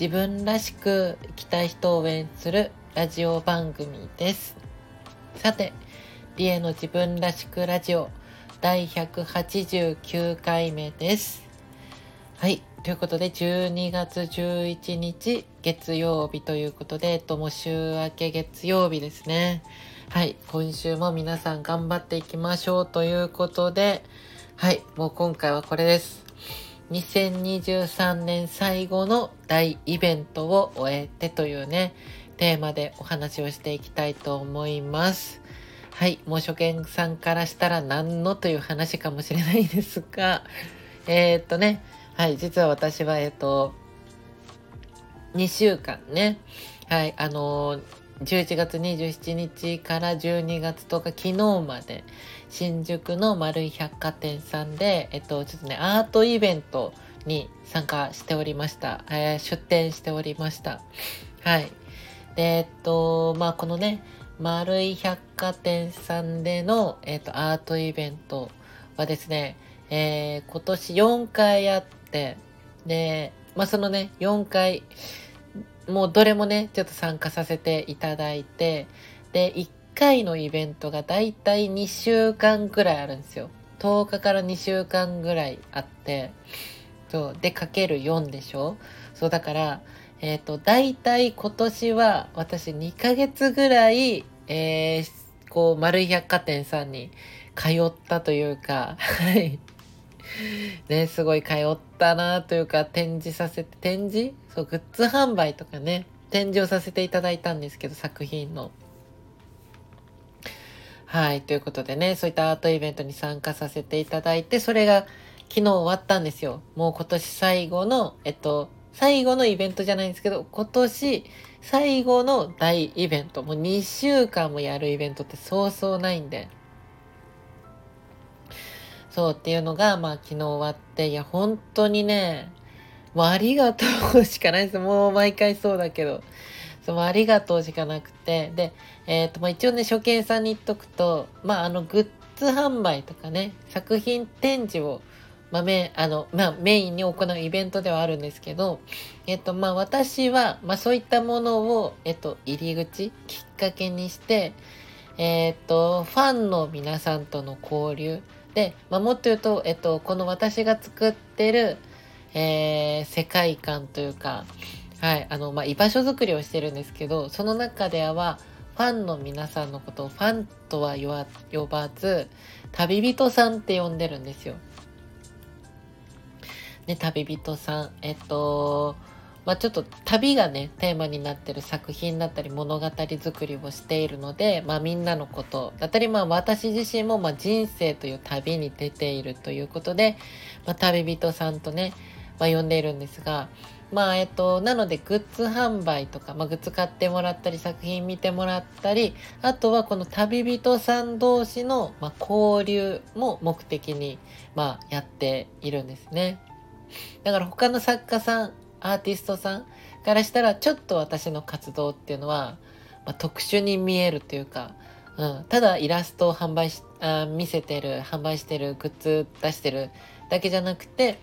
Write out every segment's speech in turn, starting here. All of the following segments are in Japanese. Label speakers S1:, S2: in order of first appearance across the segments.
S1: 自分らしく生きたい人を応援するラジオ番組ですさてリエの自分らしくラジオ第189回目です。はい。ということで、12月11日月曜日ということで、えっと、もう週明け月曜日ですね。はい。今週も皆さん頑張っていきましょうということで、はい。もう今回はこれです。2023年最後の大イベントを終えてというね、テーマでお話をしていきたいと思います。はい、もう初見さんからしたら何のという話かもしれないですが、えー、っとね、はい、実は私は、えっと、2週間ね、はい、あのー、11月27日から12月10日、昨日まで、新宿の丸い百貨店さんで、えっと、ちょっとね、アートイベントに参加しておりました。えー、出展しておりました。はい。で、えっと、まあ、このね、丸い百貨店さんでの、えっ、と、アートイベントはですね、えー、今年4回あって、で、まあ、そのね、4回、もうどれもね、ちょっと参加させていただいて、で、1回のイベントがだいたい2週間ぐらいあるんですよ。10日から2週間ぐらいあって、そう、で、かける4でしょ？そう、だから、えっ、ー、と、大体今年は私2ヶ月ぐらい、えー、こう、丸い百貨店さんに通ったというか、はい。ね、すごい通ったなというか、展示させて、展示？そう、グッズ販売とかね、展示をさせていただいたんですけど、作品の。はい。ということでね、そういったアートイベントに参加させていただいて、それが昨日終わったんですよ。もう今年最後の、えっと、最後のイベントじゃないんですけど、今年最後の大イベント、もう2週間もやるイベントってそうそうないんで。そうっていうのが、まあ昨日終わって、いや本当にね、もうありがとうしかないです。もう毎回そうだけど。そのありがとうしかなくて。で、えっ、ー、と、まあ一応ね、初見さんに言っとくと、まああのグッズ販売とかね、作品展示をまあ、メあの、まあ、メインに行うイベントではあるんですけど、えっと、まあ、私は、まあ、そういったものを、えっと、入り口、きっかけにして、えっと、ファンの皆さんとの交流で、まあ、もっと言うと、えっと、この私が作ってる、えー、世界観というか、はい、あの、まあ、居場所づくりをしてるんですけど、その中では、ファンの皆さんのことをファンとは呼ばず、旅人さんって呼んでるんですよ。ね、旅人さん、えっと、まあ、ちょっと旅がね、テーマになってる作品だったり物語作りをしているので、まあ、みんなのことだったり、まあ、私自身も、ま人生という旅に出ているということで、まあ、旅人さんとね、まあ、呼んでいるんですが、まあ、えっと、なので、グッズ販売とか、まあ、グッズ買ってもらったり、作品見てもらったり、あとはこの旅人さん同士の、まあ、交流も目的に、まあ、やっているんですね。だから他の作家さん、アーティストさんからしたらちょっと私の活動っていうのは、まあ、特殊に見えるというか、うん、ただイラストを販売しあ見せてる販売してるグッズ出してるだけじゃなくて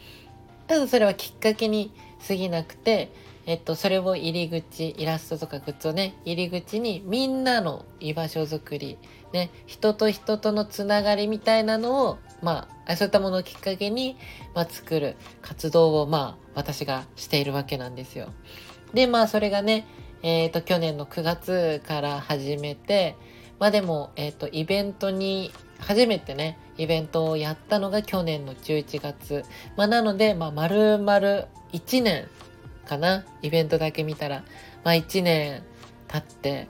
S1: ただそれはきっかけに過ぎなくて、えっと、それを入り口イラストとかグッズをね入り口にみんなの居場所づくり、ね、人と人とのつながりみたいなのをまあ、そういったものをきっかけに、まあ、作る活動を、まあ、私がしているわけなんですよ。で、まあ、それがね、えっ、ー、と、去年の9月から始めて、まあでも、えっ、ー、と、イベントに、初めてね、イベントをやったのが去年の11月。まあ、なので、まあ、丸々1年かな、イベントだけ見たら。まあ、1年経って、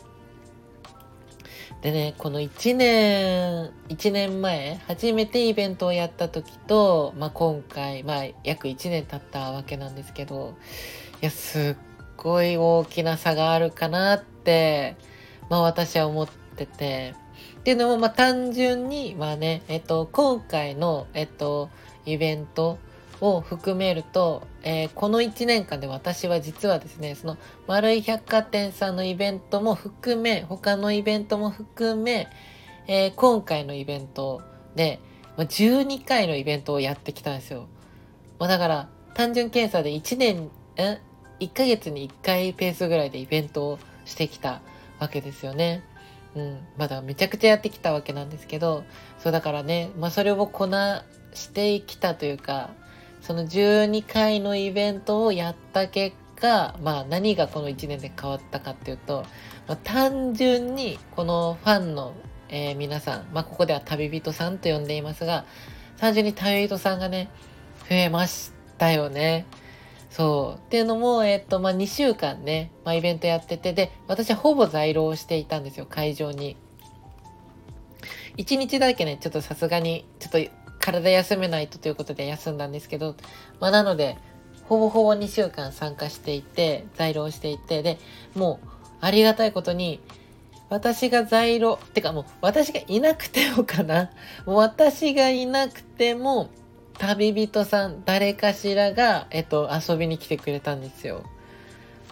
S1: でね、この1年、1年前、初めてイベントをやった時と、まあ、今回、まあ、約1年経ったわけなんですけど、いや、すっごい大きな差があるかなって、まあ私は思ってて。っていうのも、まあ単純に、まあね、えっと、今回の、えっと、イベントを含めると、えー、この1年間で私は実はですね、その丸い百貨店さんのイベントも含め、他のイベントも含め、えー、今回のイベントで、まあ、12回のイベントをやってきたんですよ。まあ、だから、単純検査で1年、え ?1 ヶ月に1回ペースぐらいでイベントをしてきたわけですよね。うん。まだめちゃくちゃやってきたわけなんですけど、そうだからね、まあそれをこなしてきたというか、その12回のイベントをやった結果、まあ何がこの1年で変わったかっていうと、まあ、単純にこのファンの、えー、皆さん、まあここでは旅人さんと呼んでいますが、単純に旅人さんがね、増えましたよね。そう。っていうのも、えっと、まあ、2週間ね、まあ、イベントやってて、で、私はほぼ在労していたんですよ、会場に。1日だけね、ちょっとさすがに、ちょっと体休めないとということで休んだんですけど、まあ、なので、ほぼほぼ2週間参加していて、在労していて、で、もう、ありがたいことに、私が在労、てかもう、私がいなくてもかな。もう私がいなくても、旅人さん、誰かしらが、えっと、遊びに来てくれたんですよ。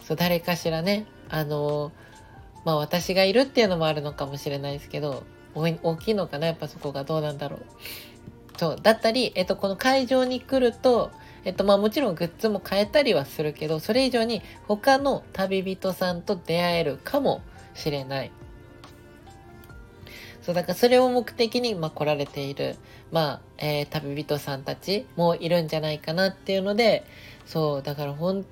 S1: そう、誰かしらね、あの、まあ私がいるっていうのもあるのかもしれないですけど、大きいのかなやっぱそこがどうなんだろう。そう、だったり、えっと、この会場に来ると、えっと、まあもちろんグッズも買えたりはするけど、それ以上に他の旅人さんと出会えるかもしれない。そう、だからそれを目的に、まあ、来られている、まあ、えー、旅人さんたちもいるんじゃないかなっていうので、そう、だから本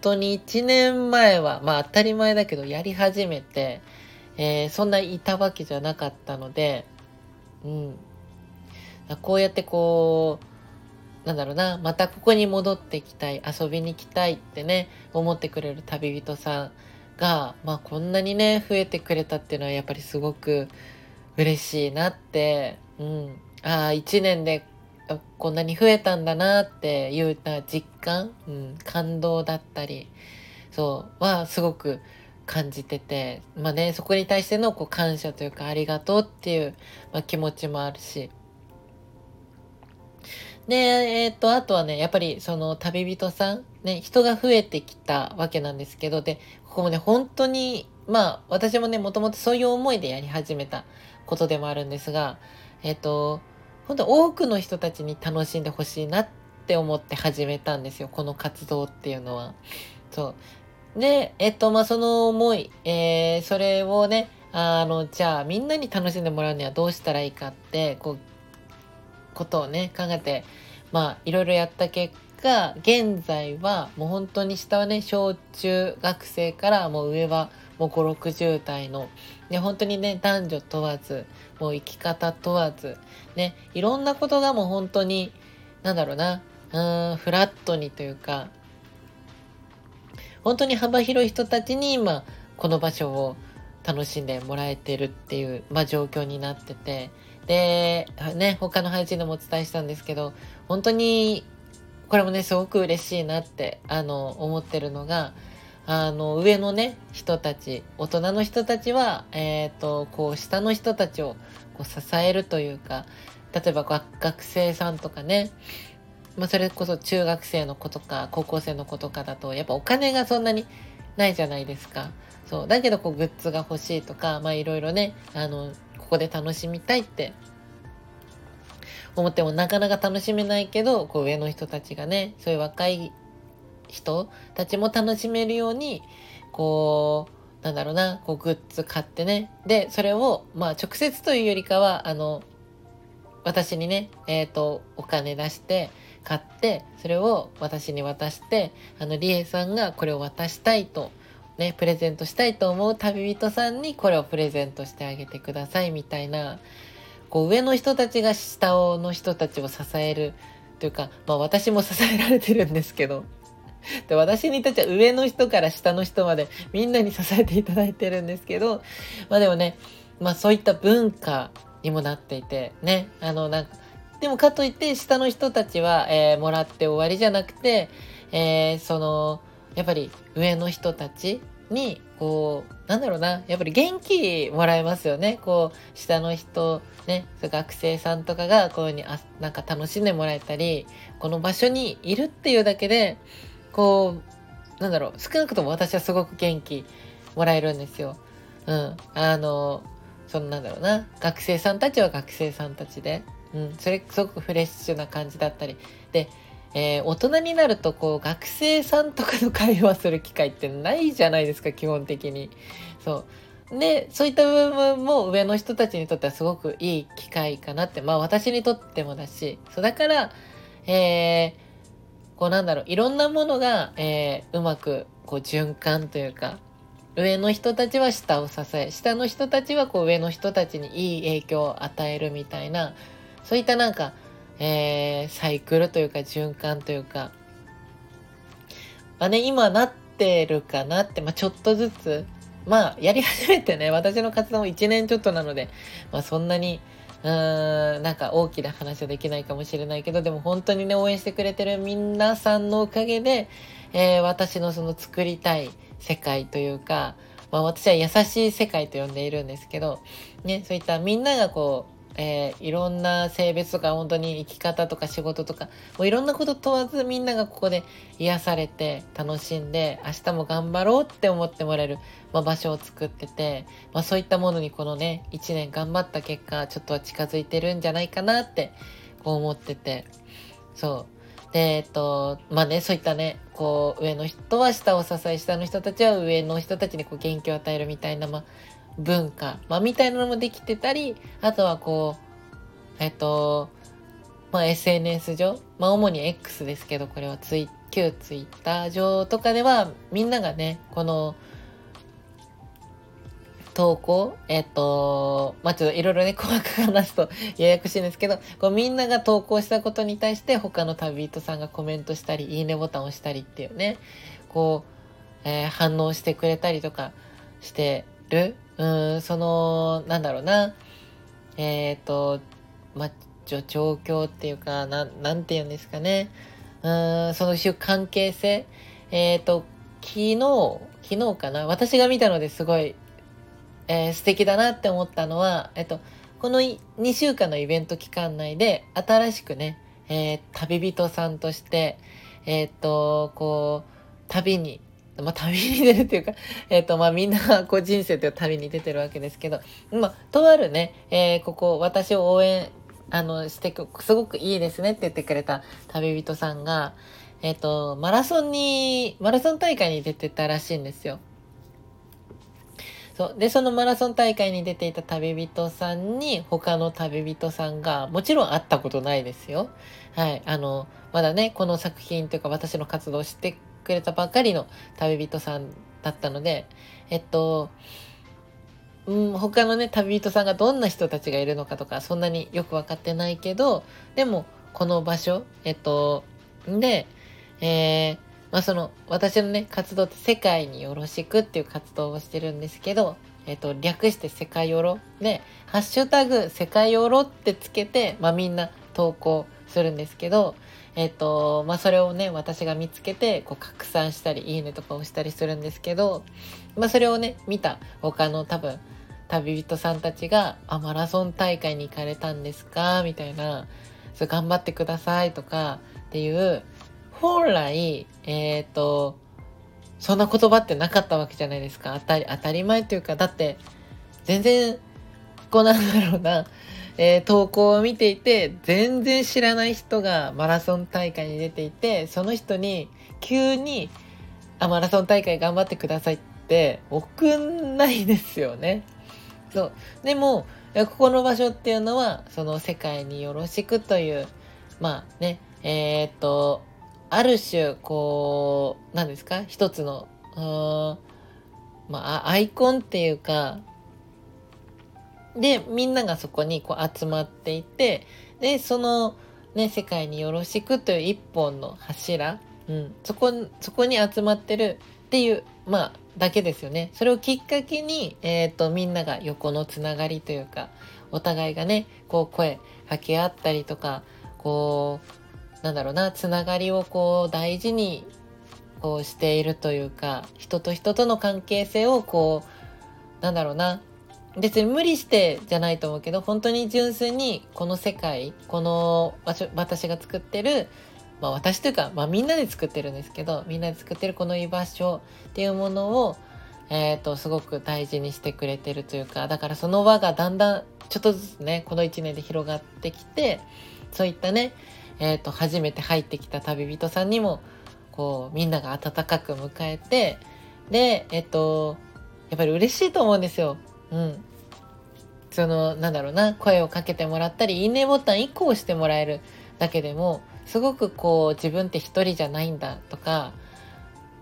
S1: 当に1年前は、まあ当たり前だけど、やり始めて、えー、そんないたわけじゃなかったので、うん。こうやってこう、なんだろうな、またここに戻ってきたい、遊びに来たいってね、思ってくれる旅人さんが、まあこんなにね、増えてくれたっていうのはやっぱりすごく、嬉しいなって、うん。ああ、一年でこんなに増えたんだなっていう実感、うん、感動だったり、そう、はすごく感じてて、まあね、そこに対してのこう感謝というかありがとうっていう、まあ、気持ちもあるし。で、えっ、ー、と、あとはね、やっぱりその旅人さん、ね、人が増えてきたわけなんですけど、で、ここもね、本当に、まあ、私もね、もともとそういう思いでやり始めたことでもあるんですが、えっ、と、本当多くの人たちに楽しんでほしいなって思って始めたんですよ。この活動っていうのは。そう。で、えっと、まあ、その思い、えー、それをね、あの、じゃあみんなに楽しんでもらうにはどうしたらいいかって、こう、ことをね、考えて、まあ、いろいろやった結果、現在はもう本当に下はね、小中学生からもう上はもう5、60代の、ね、本当にね、男女問わず、もう生き方問わず、ね、いろんなことがもう本当に、なんだろうな、うん、フラットにというか、本当に幅広い人たちに今、この場所を楽しんでもらえてるっていう、まあ、状況になってて、で、ね、他の配信でもお伝えしたんですけど、本当に、これもね、すごく嬉しいなって、あの、思ってるのが、あの、上のね、人たち、大人の人たちは、えっ、ー、と、こう、下の人たちをこう支えるというか、例えば学生さんとかね、まあ、それこそ中学生の子とか、高校生の子とかだと、やっぱお金がそんなにないじゃないですか。そう。だけど、こう、グッズが欲しいとか、まあ、いろいろね、あの、ここで楽しみたいって思ってもなかなか楽しめないけど、こう上の人たちがね、そういう若い人たちも楽しめるように、こう、なんだろうな、こうグッズ買ってね。で、それを、まあ直接というよりかは、あの、私にね、えっ、ー、と、お金出して買って、それを私に渡して、あの、リエさんがこれを渡したいと、ね、プレゼントしたいと思う旅人さんにこれをプレゼントしてあげてくださいみたいな、こう上の人たちが下の人たちを支えるというか、まあ私も支えられてるんですけど、で私にとっては上の人から下の人までみんなに支えていただいてるんですけど、まあでもね、まあそういった文化にもなっていて、ね、あのなんか、でもかといって下の人たちは、えー、もらって終わりじゃなくて、えー、その、やっぱり上の人たちにこうなんだろうなやっぱり元気もらえますよね。こう下の人ね学生さんとかがこういうふうにあなんか楽しんでもらえたりこの場所にいるっていうだけでこうなんだろう少なくとも私はすごく元気もらえるんですよ。うん、あのそのなんだろうな。学生さんたちは学生さんたちで、うん、それすごくフレッシュな感じだったり。でえー、大人になるとこう学生さんとかの会話する機会ってないじゃないですか基本的に。そう。でそういった部分も上の人たちにとってはすごくいい機会かなって。まあ私にとってもだし。そうだからえー、こうなんだろういろんなものが、えー、うまくこう循環というか上の人たちは下を支え下の人たちはこう上の人たちにいい影響を与えるみたいなそういったなんかえー、サイクルというか循環というか、まあね、今なってるかなって、まあ、ちょっとずつ、まあ、やり始めてね、私の活動も1年ちょっとなので、まあ、そんなに、うーん、なんか大きな話はできないかもしれないけど、でも本当にね、応援してくれてる皆さんのおかげで、えー、私のその作りたい世界というか、まあ私は優しい世界と呼んでいるんですけど、ね、そういったみんながこう、えー、いろんな性別とか本当に生き方とか仕事とかもういろんなこと問わずみんながここで癒されて楽しんで明日も頑張ろうって思ってもらえる、まあ、場所を作ってて、まあ、そういったものにこのね1年頑張った結果ちょっとは近づいてるんじゃないかなってこう思ってて。そう。でえっとまあねそういったねこう上の人は下を支え下の人たちは上の人たちにこう元気を与えるみたいな、まあ、文化、まあ、みたいなのもできてたり、あとはこう、えっと、まあ、SNS 上、まあ、主に X ですけど、これはツイ旧 Twitter 上とかでは、みんながね、この、投稿、えっと、まあ、ちょっといろいろね、細かく話すと ややこしいんですけど、こうみんなが投稿したことに対して他の旅人さんがコメントしたり、いいねボタンを押したりっていうね、こう、えー、反応してくれたりとかしてるうん、その、なんだろうな、えっ、ー、と、ま、状況っていうか、ななんて言うんですかね。うん、その種関係性。えっ、ー、と、昨日、昨日かな、私が見たのですごい、えー、素敵だなって思ったのは、えっ、と、この2週間のイベント期間内で、新しくね、えー、旅人さんとして、えっ、と、こう、旅にまあ、旅に出るっていうか、えっ、ー、と、まあ、みんな、こう、人生という旅に出てるわけですけど、まあ、とあるね、えー、ここ、私を応援、あの、してく、すごくいいですねって言ってくれた旅人さんが、えっ、ー、と、マラソンに、マラソン大会に出てたらしいんですよ。そう。で、そのマラソン大会に出ていた旅人さんに、他の旅人さんが、もちろん会ったことないですよ。はい。あの、まだね、この作品というか私の活動をしてくれたばかりの旅人さんだったので、えっと、うん、他のね、旅人さんがどんな人たちがいるのかとか、そんなによくわかってないけど、でも、この場所、えっと、で、えー、まあその、私のね、活動って世界によろしくっていう活動をしてるんですけど、えっと、略して世界よろで、ハッシュタグ世界よろってつけて、まあみんな投稿するんですけど、えっ、と、まあ、それをね、私が見つけて、こう、拡散したり、いいねとか押したりするんですけど、まあ、それをね、見た他の多分、旅人さんたちが、あ、マラソン大会に行かれたんですか？みたいな、そ頑張ってくださいとかっていう、本来、えっ、ー、と、そんな言葉ってなかったわけじゃないですか。当たり、当たり前っていうか、だって、全然、こうなんだろうな、えー、投稿を見ていて、全然知らない人がマラソン大会に出ていて、その人に急に、あ、マラソン大会頑張ってくださいって送んないですよね。そう。でも、ここの場所っていうのは、その世界によろしくという、まあね、えー、っと、ある種、こう、何ですか？一つの、まあ、アイコンっていうか、で、みんながそこにこう集まっていて、で、その、ね、世界によろしくという一本の柱、うん、そこ、そこに集まってるっていう、まあ、だけですよね。それをきっかけに、えっ、ー、と、みんなが横のつながりというか、お互いがね、こう声掛け合ったりとか、こう、なんだろうな、つながりをこう大事にこうしているというか人と人との関係性をこうなんだろうな別に無理してじゃないと思うけど本当に純粋にこの世界この私が作ってるまあ私というか、まあみんなで作ってるんですけど、みんなで作ってるこの居場所っていうものを、え、ー、と、すごく大事にしてくれてるというか、だからその輪がだんだんちょっとずつね、この1年で広がってきて、そういったね、えっ、ー、と、初めて入ってきた旅人さんにも、こう、みんなが温かく迎えて、で、えっ、ー、と、やっぱり嬉しいと思うんですよ。うん。その、なんだろうな、声をかけてもらったり、いいねボタン1個押してもらえるだけでも、すごくこう自分って一人じゃないんだとか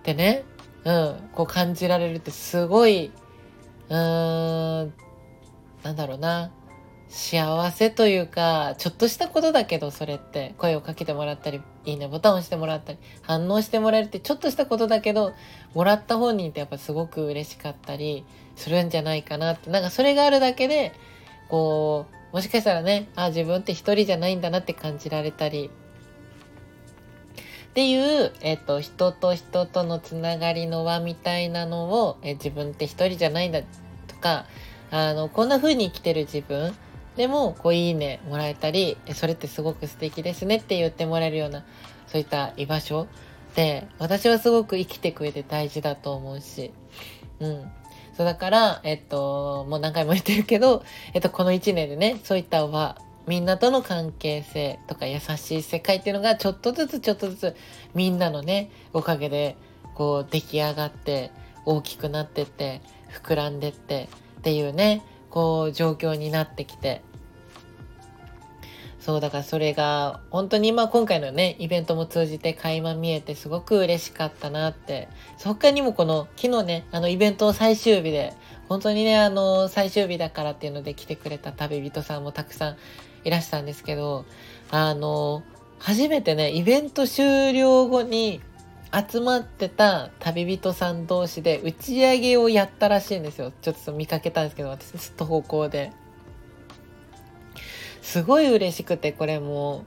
S1: ってね、うん、こう感じられるってすごい、うーん、なんだろうな、幸せというか、ちょっとしたことだけど、それって、声をかけてもらったり、いいねボタンを押してもらったり、反応してもらえるって、ちょっとしたことだけど、もらった本人ってやっぱすごく嬉しかったりするんじゃないかなって、なんかそれがあるだけで、こう、もしかしたらね、あ、自分って一人じゃないんだなって感じられたり。っていう、えっ、と、人と人とのつながりの輪みたいなのを、え自分って一人じゃないんだとか、あの、こんな風に生きてる自分でも、こう、いいねもらえたり、それってすごく素敵ですねって言ってもらえるような、そういった居場所で、私はすごく生きてく上で大事だと思うし、うん。そうだから、えっと、もう何回も言ってるけど、えっと、この1年でね、そういった輪みんなとの関係性とか優しい世界っていうのがちょっとずつちょっとずつみんなのねおかげでこう出来上がって大きくなってって膨らんでってっていうねこう状況になってきてそうだからそれが本当にまあ今回のねイベントも通じて垣間見えてすごく嬉しかったなって他にもこの昨日ねあのイベント最終日で本当にねあの最終日だからっていうので来てくれた旅人さんもたくさんいらしたんですけど、あの、初めてね、イベント終了後に集まってた旅人さん同士で打ち上げをやったらしいんですよ。ちょっと見かけたんですけど、私、投稿で。すごい嬉しくて、これも。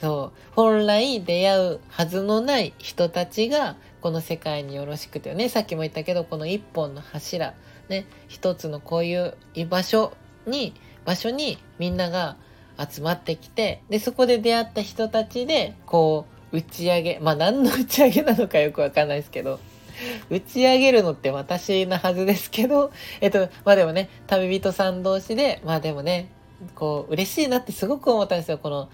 S1: そう。本来出会うはずのない人たちが、この世界によろしくてね、さっきも言ったけど、この一本の柱、ね、一つのこういう居場所に、場所にみんなが集まってきて、で、そこで出会った人たちで、こう、打ち上げ、まあ何の打ち上げなのかよくわかんないですけど、打ち上げるのって私なはずですけど、えっと、まあでもね、旅人さん同士で、まあでもね、こう、嬉しいなってすごく思ったんですよ、この、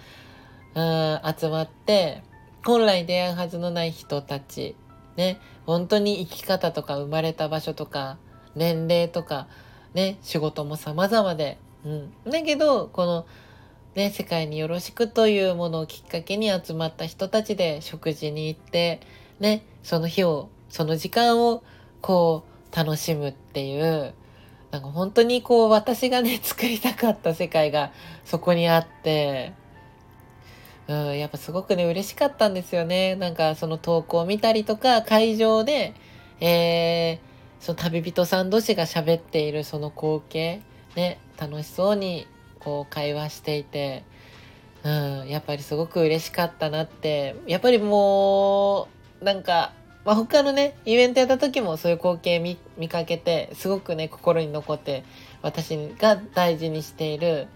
S1: うん、集まって、本来出会うはずのない人たち、ね、本当に生き方とか生まれた場所とか、年齢とか、ね、仕事も様々で、うん。だけど、この、ね、世界によろしくというものをきっかけに集まった人たちで食事に行って、ね、その日を、その時間をこう楽しむっていう、なんか本当にこう私がね、作りたかった世界がそこにあって、うん、やっぱすごくね、嬉しかったんですよね。なんかその投稿を見たりとか、会場で、えー、その旅人さん同士が喋っているその光景、ね、楽しそうにこう会話していて、うん、やっぱりすごく嬉しかったなって、やっぱりもう、なんか、まあ、他のね、イベントやった時もそういう光景見見かけて、すごくね、心に残って、私が大事にしている、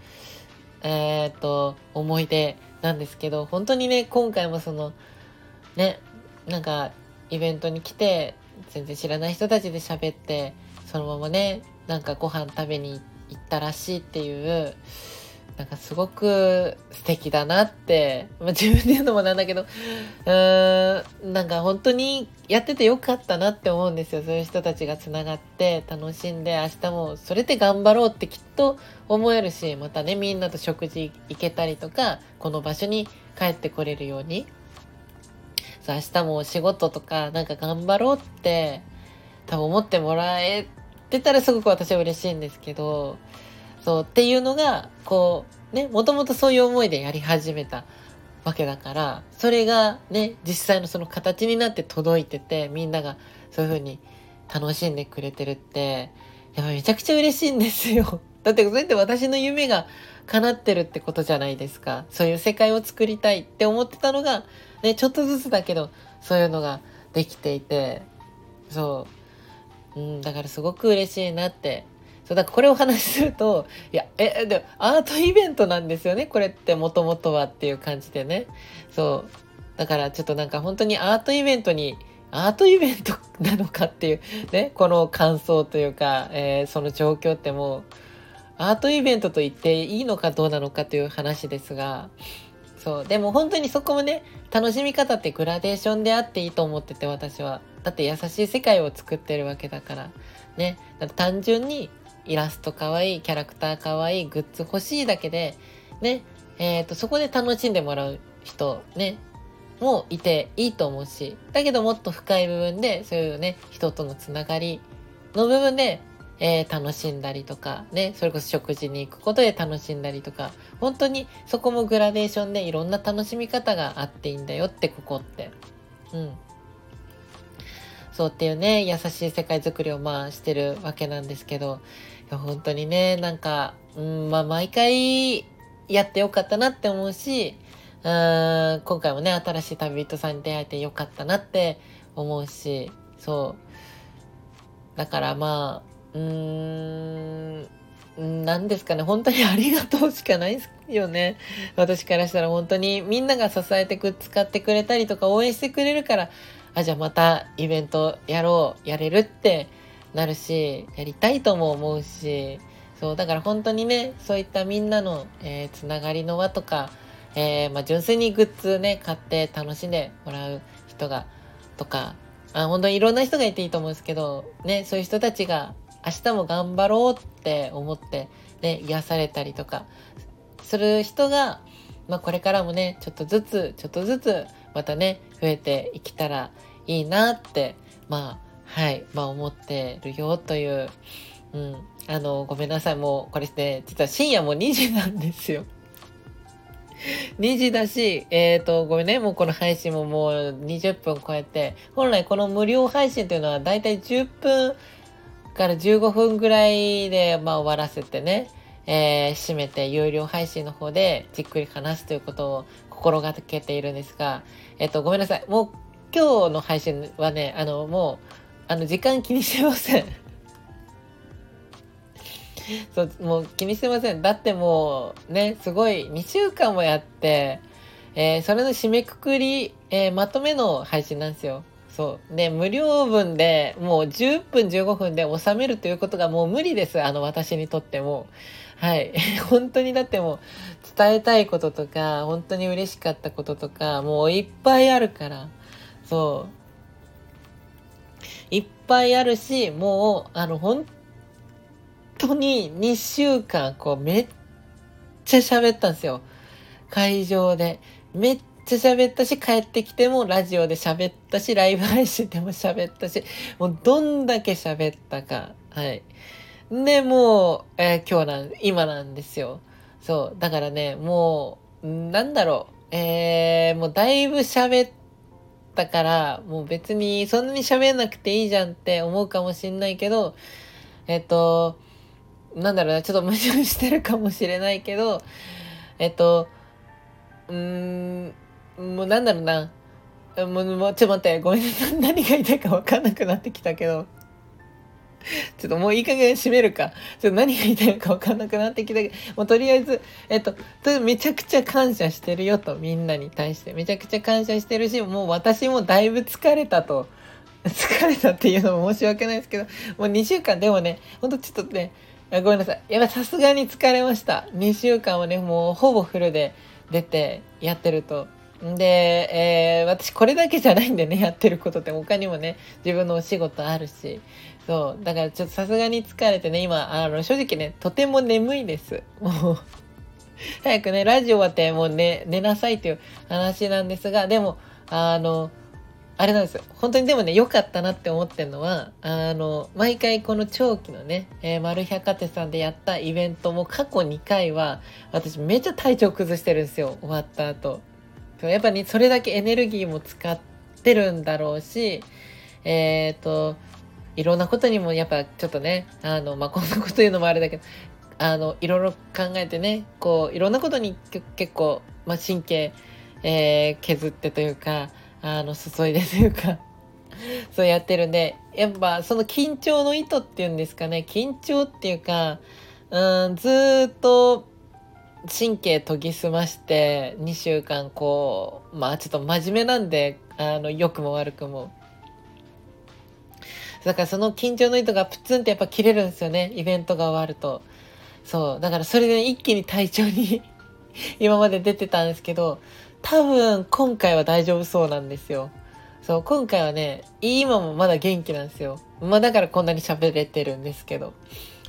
S1: えっ、と、思い出なんですけど、本当にね、今回もその、ね、なんか、イベントに来て、全然知らない人たちで喋って、そのままね、なんかご飯食べに、行ったらしいっていうなんかすごく素敵だなって、まあ、自分で言うのもなんだけどうーんなんか本当にやっててよかったなって思うんですよ。そういう人たちがつながって楽しんで明日もそれで頑張ろうってきっと思えるしまたねみんなと食事行けたりとかこの場所に帰ってこれるように。そう明日もお仕事とかなんか頑張ろうって多分思ってもらえてたらすごく私は嬉しいんですけど、そうっていうのが、こう、ね、もともとそういう思いでやり始めたわけだから、それがね、実際のその形になって届いてて、みんながそういう風に楽しんでくれてるって、やっぱめちゃくちゃ嬉しいんですよ。だってそれって私の夢が叶ってるってことじゃないですか。そういう世界を作りたいって思ってたのが、ね、ちょっとずつだけど、そういうのができていてそう、うん、だからすごく嬉しいなってそうだからこれをお話しするといやえでアートイベントなんですよねこれってもともとはっていう感じでね。そう。だからちょっとなんか本当にアートイベントにアートイベントなのかっていうねこの感想というか、えー、その状況ってもうアートイベントと言っていいのかどうなのかという話ですがそう。でも本当にそこもね楽しみ方ってグラデーションであっていいと思ってて私は。だって優しい世界を作ってるわけだからね。単純にイラストかわいいキャラクターかわいいグッズ欲しいだけでねえーと、そこで楽しんでもらう人ねもいていいと思うしだけどもっと深い部分でそういうね人とのつながりの部分で、えー、楽しんだりとかねそれこそ食事に行くことで楽しんだりとか本当にそこもグラデーションでいろんな楽しみ方があっていいんだよってここって。うん。そうっていうね優しい世界づくりをまあしてるわけなんですけど本当にねなんか、うんまあ、毎回やってよかったなって思うしうん今回もね新しい旅人さんに出会えてよかったなって思うしそう。だからまあうーん何ですかね本当に ありがとうしかないよね。私からしたら本当にみんなが支えてく使ってくれたりとか応援してくれるからあじゃあまたイベントやろうやれるってなるしやりたいとも思うしそうだから本当にねそういったみんなの、えー、つながりの輪とかえー、まあ、純粋にグッズね、買って楽しんでもらう人が、とか、あ本当にいろんな人がいていいと思うんですけど、ね、そういう人たちが明日も頑張ろうって思って、ね、癒されたりとか、する人が、まあ、これからもね、ちょっとずつ、ちょっとずつ、またね、増えていけたらいいなって、まあ、はい、まあ思ってるよという、うん、あの、ごめんなさい、もう、これね、実は深夜も2時なんですよ。2時だし、えっ、ー、と、ごめんね、もうこの配信ももう20分超えて、本来この無料配信というのはだいたい10分から15分ぐらいで、まあ終わらせてね、えー、閉めて有料配信の方でじっくり話すということを心がけているんですが、えっ、と、ごめんなさい。もう今日の配信はね、あの、もう、あの、時間気にしてません。そう、もう気にしてません。だってもうね、すごい2週間もやって、えー、それの締めくくり、えー、まとめの配信なんですよ。そう。で、無料分でもう10分15分で収めるということがもう無理です。あの私にとっても。はい。本当にだってもう伝えたいこととか、本当に嬉しかったこととか、もういっぱいあるから。そう。いっぱいあるし、もう、あの、本当に2週間、こう、めっちゃ喋ったんですよ。会場で。めっちゃ喋ったし、帰ってきてもラジオで喋ったし、ライブ配信でも喋ったし、もうどんだけ喋ったか。はい。で、もう、えー、今日なん、今なんですよ。そう。だからね、もう、なんだろう。えー、もうだいぶ喋ったから、もう別にそんなに喋んなくていいじゃんって思うかもしんないけど、えっと、なんだろうな、ちょっと矛盾してるかもしれないけど、えっと、うーん、もうなんだろうな、もう、もうちょっと待って、ごめんなさい。何が言いたいか分かんなくなってきたけど、ちょっともういい加減閉めるか。ちょっと何が言いたいのか分かんなくなってきたけど、もうとりあえず、えっと、めちゃくちゃ感謝してるよと、みんなに対して。めちゃくちゃ感謝してるし、もう私もだいぶ疲れたと。疲れたっていうのも申し訳ないですけど、もう2週間でもね、ほんとちょっとね、ごめんなさい。やっぱさすがに疲れました。2週間はね、もうほぼフルで出てやってると。で、えー、私これだけじゃないんでね、やってることって他にもね、自分のお仕事あるし。そう。だからちょっとさすがに疲れてね、今、あの、正直ね、とても眠いです。もう早くね、ラジオ終わってもう寝、寝なさいっていう話なんですが、でも、あの、あれなんですよ。本当にでもね、良かったなって思ってるのは、あの、毎回この長期のね、えー、マル百貨店さんでやったイベントも過去2回は、私めっちゃ体調崩してるんですよ。終わった後。やっぱり、ね、それだけエネルギーも使ってるんだろうし、えっ、ー、と、いろんなことにもやっぱちょっとね、あの、まあ、こんなこと言うのもあれだけど、あの、いろいろ考えてね、こう、いろんなことに結構、まあ、神経、えー、削ってというか、あの、注いでというか そうやってるんで、やっぱその緊張の意図っていうんですかね、緊張っていうか、うん、ずっと神経研ぎ澄まして2週間こう、まあちょっと真面目なんで、あの、良くも悪くも。だからその緊張の糸がプツンってやっぱ切れるんですよね、イベントが終わると。そう。だからそれで一気に体調に 今まで出てたんですけど、多分今回は大丈夫そうなんですよ。そう、今回はね、今もまだ元気なんですよ。まあだからこんなに喋れてるんですけど。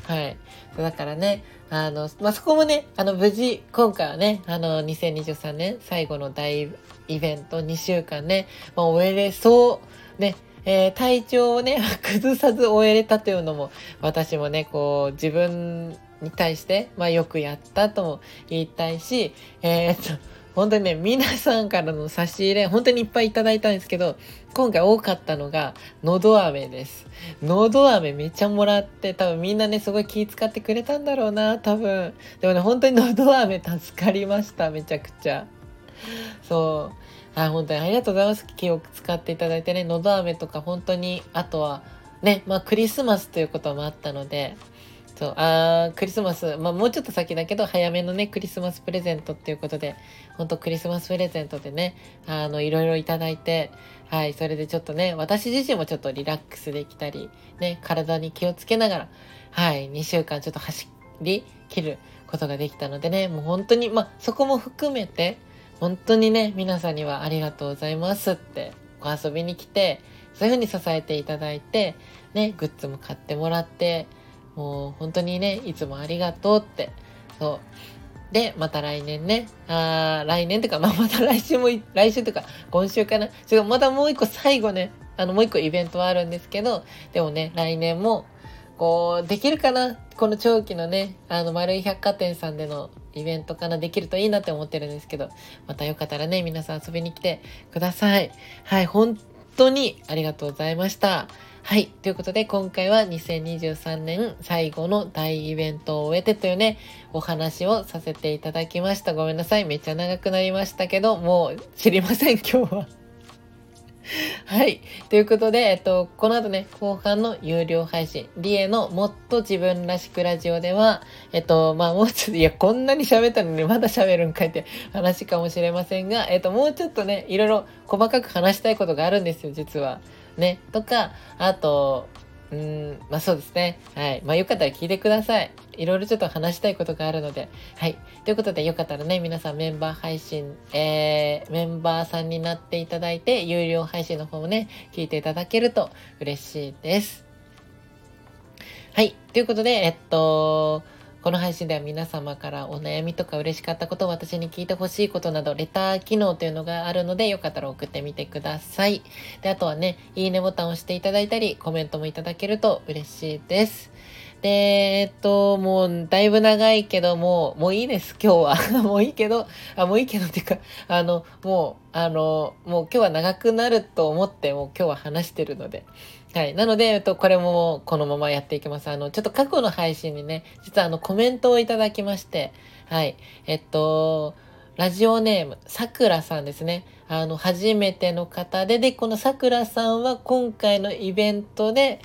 S1: はい。だからね、あの、まあ、そこもね、あの、無事、今回はね、あの、2023年最後の大イベント2週間ね、まあ、終えれそう、ね、えー、体調をね、崩さず終えれたというのも、私もね、こう、自分に対して、まあ、よくやったとも言いたいし、えー、っと、本当にね、皆さんからの差し入れ、本当にいっぱいいただいたんですけど、今回多かったのが、のど飴です。のど飴めっちゃもらって、多分みんなね、すごい気遣ってくれたんだろうな、多分。でもね、本当にのど飴助かりました、めちゃくちゃ。そう。あ、本当にありがとうございます。気を使っていただいてね、のど飴とか本当に、あとは、ね、まあクリスマスということもあったので、そう、あ、クリスマス、まあもうちょっと先だけど、早めのね、クリスマスプレゼントっていうことで、本当クリスマスプレゼントでね、あの、いろいろいただいて、はい、それでちょっとね、私自身もちょっとリラックスできたり、ね、体に気をつけながら、はい、2週間ちょっと走り切ることができたのでね、もう本当に、まあそこも含めて、本当にね、皆さんにはありがとうございますってお遊びに来て、そういう風に支えていただいて、ね、グッズも買ってもらって、もう本当にね、いつもありがとうって、そう。で、また来年ね、あ来年とか、まあ、また来週も、来週とか、今週かな。違う、またもう一個最後ね、あの、もう一個イベントはあるんですけど、でもね、来年も、こう、できるかな？この長期のね、あの、丸い百貨店さんでのイベントからできるといいなって思ってるんですけど、またよかったらね、皆さん遊びに来てください。はい、本当にありがとうございました。はい。ということで、今回は2023年最後の大イベントを終えてというね、お話をさせていただきました。ごめんなさい。めっちゃ長くなりましたけど、もう知りません、今日は。はい。ということで、えっと、この後ね、後半の有料配信、リエのもっと自分らしくラジオでは、えっと、まあもうちょっと、いや、こんなに喋ったのにまだ喋るんかいって話かもしれませんが、えっと、もうちょっとね、いろいろ細かく話したいことがあるんですよ、実は。ね。とか、あと、うん、まあそうですね。はい。まあよかったら聞いてください。いろいろちょっと話したいことがあるので。はい。ということでよかったらね、皆さんメンバー配信、えー、メンバーさんになっていただいて、有料配信の方もね、聞いていただけると嬉しいです。はい。ということで、えっと、この配信では皆様からお悩みとか嬉しかったことを、私に聞いてほしいことなど、レター機能というのがあるので、よかったら送ってみてください。で、あとはね、いいねボタンを押していただいたり、コメントもいただけると嬉しいです。で、えっと、もう、だいぶ長いけどもう、もういいです、今日は。もういいけど、あ、もういいけどっていうか、あの、もう、あの、もう今日は長くなると思って、もう今日は話してるので。はい。なので、えっと、これもこのままやっていきます。あの、ちょっと過去の配信にね、実はあの、コメントをいただきまして、はい。えっと、ラジオネーム、さくらさんですね。あの、初めての方で、で、このさくらさんは今回のイベントで、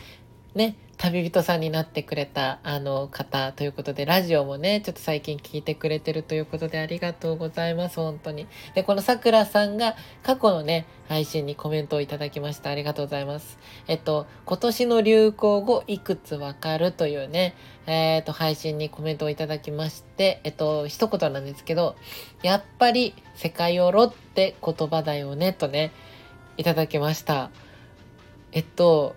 S1: ね、旅人さんになってくれたあの方ということで、ラジオもね、ちょっと最近聞いてくれてるということでありがとうございます、本当に。で、このさくらさんが過去のね、配信にコメントをいただきました。ありがとうございます。えっと、今年の流行語いくつわかるというね、えっと、配信にコメントをいただきまして、えっと、一言なんですけど、やっぱり世界をろって言葉だよね、とね、いただきました。えっと、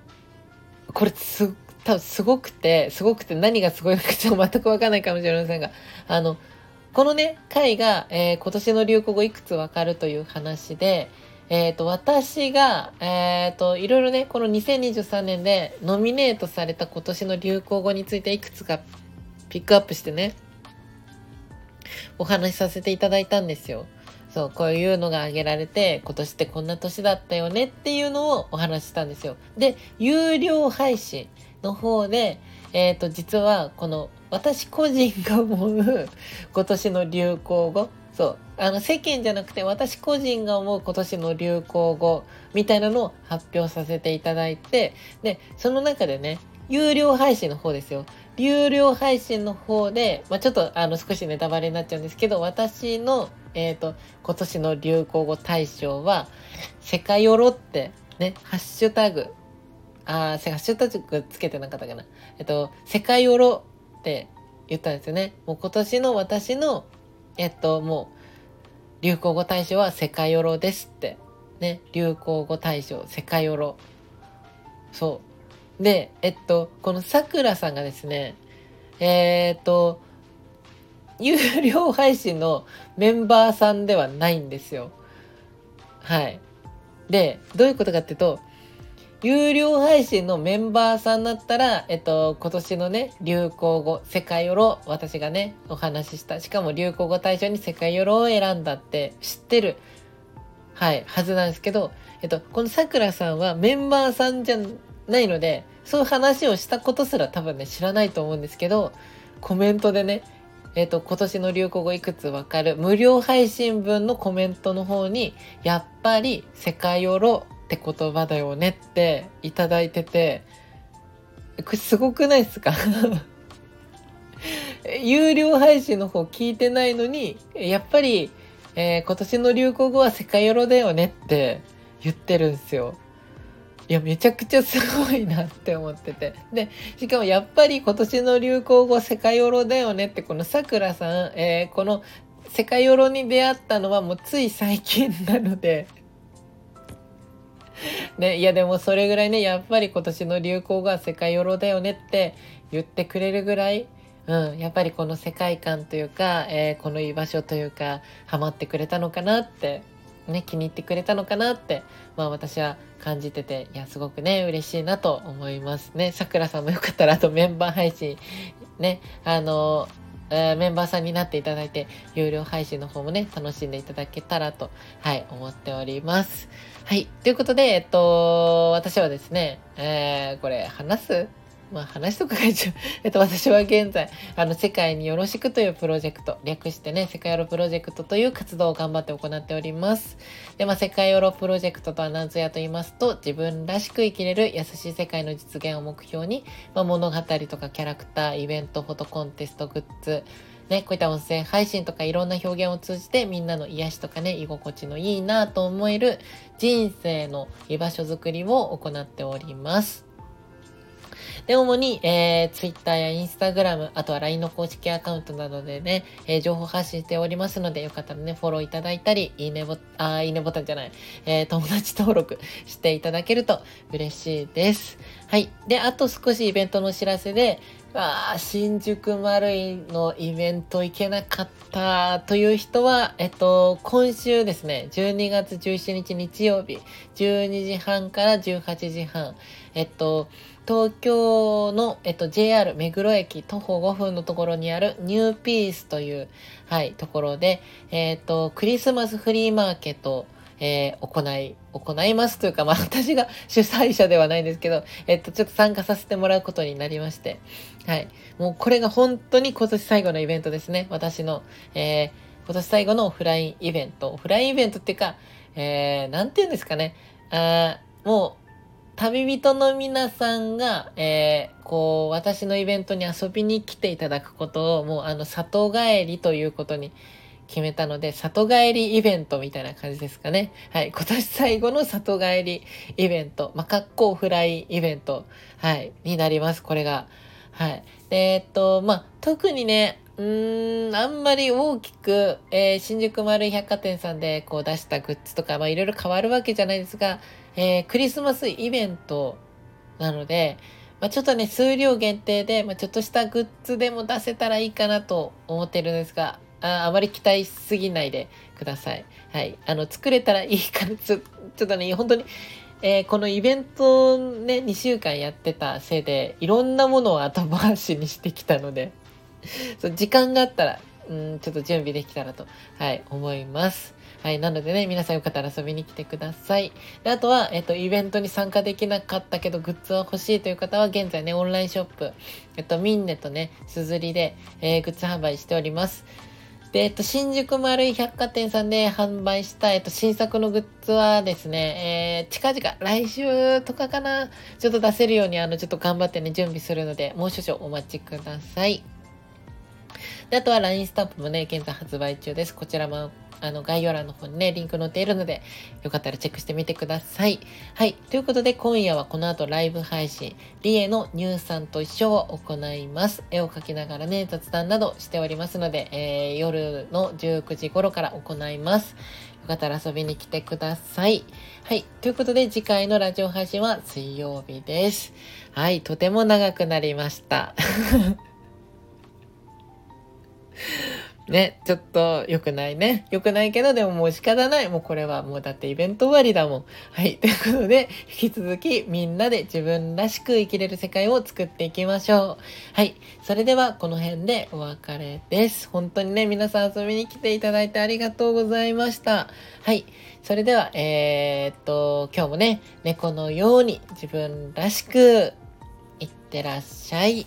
S1: これすっ多分すごくて、すごくて何がすごいのかちょっと全くわかんないかもしれませんが、あの、このね、回が、えー、今年の流行語いくつわかるという話で、えっ、ー、と、私が、えっ、ー、と、いろいろね、この2023年でノミネートされた今年の流行語についていくつかピックアップしてね、お話しさせていただいたんですよ。そう、こういうのが挙げられて、今年ってこんな年だったよねっていうのをお話ししたんですよ。で、有料配信。の方で、えっ、ー、と、実はこの私個人が思う今年の流行語そう。あの、世間じゃなくて私個人が思う今年の流行語みたいなのを発表させていただいて、で、その中でね、有料配信の方ですよ。有料配信の方で、まあ、ちょっとあの少しネタバレになっちゃうんですけど、私の、えっ、ー、と、今年の流行語大賞は、世界よろってね、ハッシュタグ、あー、ハッシュタグつけてなかったかな。えっと、世界よろって言ったんですよね。もう今年の私の、えっと、もう、流行語大賞は世界よろですって。ね、流行語大賞、世界よろ。そう。で、えっと、このさくらさんがですね、えー、っと、有料配信のメンバーさんではないんですよ。はい。で、どういうことかっていうと、有料配信のメンバーさんだったら、えっと、今年のね、流行語、世界よろ、私がね、お話しした。しかも流行語大賞に世界よろを選んだって知ってる、はい、はずなんですけど、えっと、このさくらさんはメンバーさんじゃないので、そういう話をしたことすら多分ね、知らないと思うんですけど、コメントでね、えっ、と、今年の流行語いくつわかる？無料配信分のコメントの方に、やっぱり世界よろって言葉だよねっていただいてて、これすごくないですか？有料配信の方聞いてないのに、やっぱり、えー、今年の流行語は世界よろだよねって言ってるんですよ。いや、めちゃくちゃすごいなって思ってて。で、しかもやっぱり今年の流行語世界よろだよねって、このさくらさん、えー、この世界よろに出会ったのはもうつい最近なのでね、いやでもそれぐらいね、やっぱり今年の流行が世界よろだよねって言ってくれるぐらい、うん、やっぱりこの世界観というか、えー、この居場所というか、ハマってくれたのかなって、ね、気に入ってくれたのかなって、まあ私は感じてて、いや、すごくね、嬉しいなと思いますね。さくらさんもよかったら、あとメンバー配信、ね、あのえー、メンバーさんになっていただいて、有料配信の方もね、楽しんでいただけたらと、はい、思っております。はい。ということで、えっと、私はですね、えー、これ、話す？まあ話とか書いちゃう。えっと、私は現在、あの、世界によろしくというプロジェクト、略してね、世界ヨロプロジェクトという活動を頑張って行っております。で、まあ、世界ヨロプロジェクトとは何ぞやと言いますと、自分らしく生きれる優しい世界の実現を目標に、まあ、物語とかキャラクター、イベント、フォトコンテスト、グッズ、ね、こういった音声配信とかいろんな表現を通じてみんなの癒しとかね、居心地のいいなと思える人生の居場所づくりを行っております。で、主に、えー、Twitter や Instagram、あとは LINE の公式アカウントなどでね、えー、情報発信しておりますので、よかったらね、フォローいただいたり、いいねボ、あ、いいねボタンじゃない、えー、友達登録していただけると嬉しいです。はい。で、あと少しイベントのお知らせで、あ新宿マルイのイベント行けなかったという人は、えっと、今週ですね、12月17日日曜日、12時半から18時半、えっと、東京の、えっと、JR 目黒駅徒歩5分のところにあるニューピースという、はい、ところで、えっと、クリスマスフリーマーケット、えー、行い、行いますというか、まあ私が主催者ではないんですけど、えっと、ちょっと参加させてもらうことになりまして、はい。もうこれが本当に今年最後のイベントですね。私の、えー、今年最後のオフラインイベント。オフラインイベントっていうか、えー、なんて言うんですかね。あもう、旅人の皆さんが、えー、こう、私のイベントに遊びに来ていただくことを、もう、あの、里帰りということに決めたので、里帰りイベントみたいな感じですかね。はい。今年最後の里帰りイベント、まあ、格好フライイベント、はい、になります、これが。はい。で、えっと、まあ、特にね、うーん、あんまり大きく、えー、新宿丸百貨店さんでこう出したグッズとか、まあいろいろ変わるわけじゃないですが、えー、クリスマスイベントなので、まあ、ちょっとね、数量限定で、まあ、ちょっとしたグッズでも出せたらいいかなと思ってるんですが、ああまり期待しすぎないでください。はい。あの、作れたらいいかな、ちょちょっとね、本当に、えー、このイベントね、2週間やってたせいで、いろんなものを後回しにしてきたので、そう時間があったら、うん、ちょっと準備できたらと、はい、思います。はい。なのでね、皆さんよかったら遊びに来てください。で、あとは、えっと、イベントに参加できなかったけど、グッズは欲しいという方は、現在ね、オンラインショップ、えっと、ミンネとね、すずりで、えー、グッズ販売しております。で、えっと、新宿丸い百貨店さんで販売した、えっと、新作のグッズはですね、えー、近々、来週とかかな、ちょっと出せるように、あの、ちょっと頑張ってね、準備するので、もう少々お待ちください。で、あとは LINE スタンプもね、現在発売中です。こちらもあの、概要欄の方にね、リンク載っているので、よかったらチェックしてみてください。はい。ということで、今夜はこの後ライブ配信、リエの乳酸と一緒を行います。絵を描きながらね、雑談などしておりますので、えー、夜の19時頃から行います。よかったら遊びに来てください。はい。ということで、次回のラジオ配信は水曜日です。はい。とても長くなりました。ね、ちょっと良くないね。良くないけど、でももう仕方ない。もうこれはもうだってイベント終わりだもん。はい。ということで、引き続きみんなで自分らしく生きれる世界を作っていきましょう。はい。それではこの辺でお別れです。本当にね、皆さん遊びに来ていただいてありがとうございました。はい。それでは、えー、っと、今日もね、猫のように自分らしくいってらっしゃい。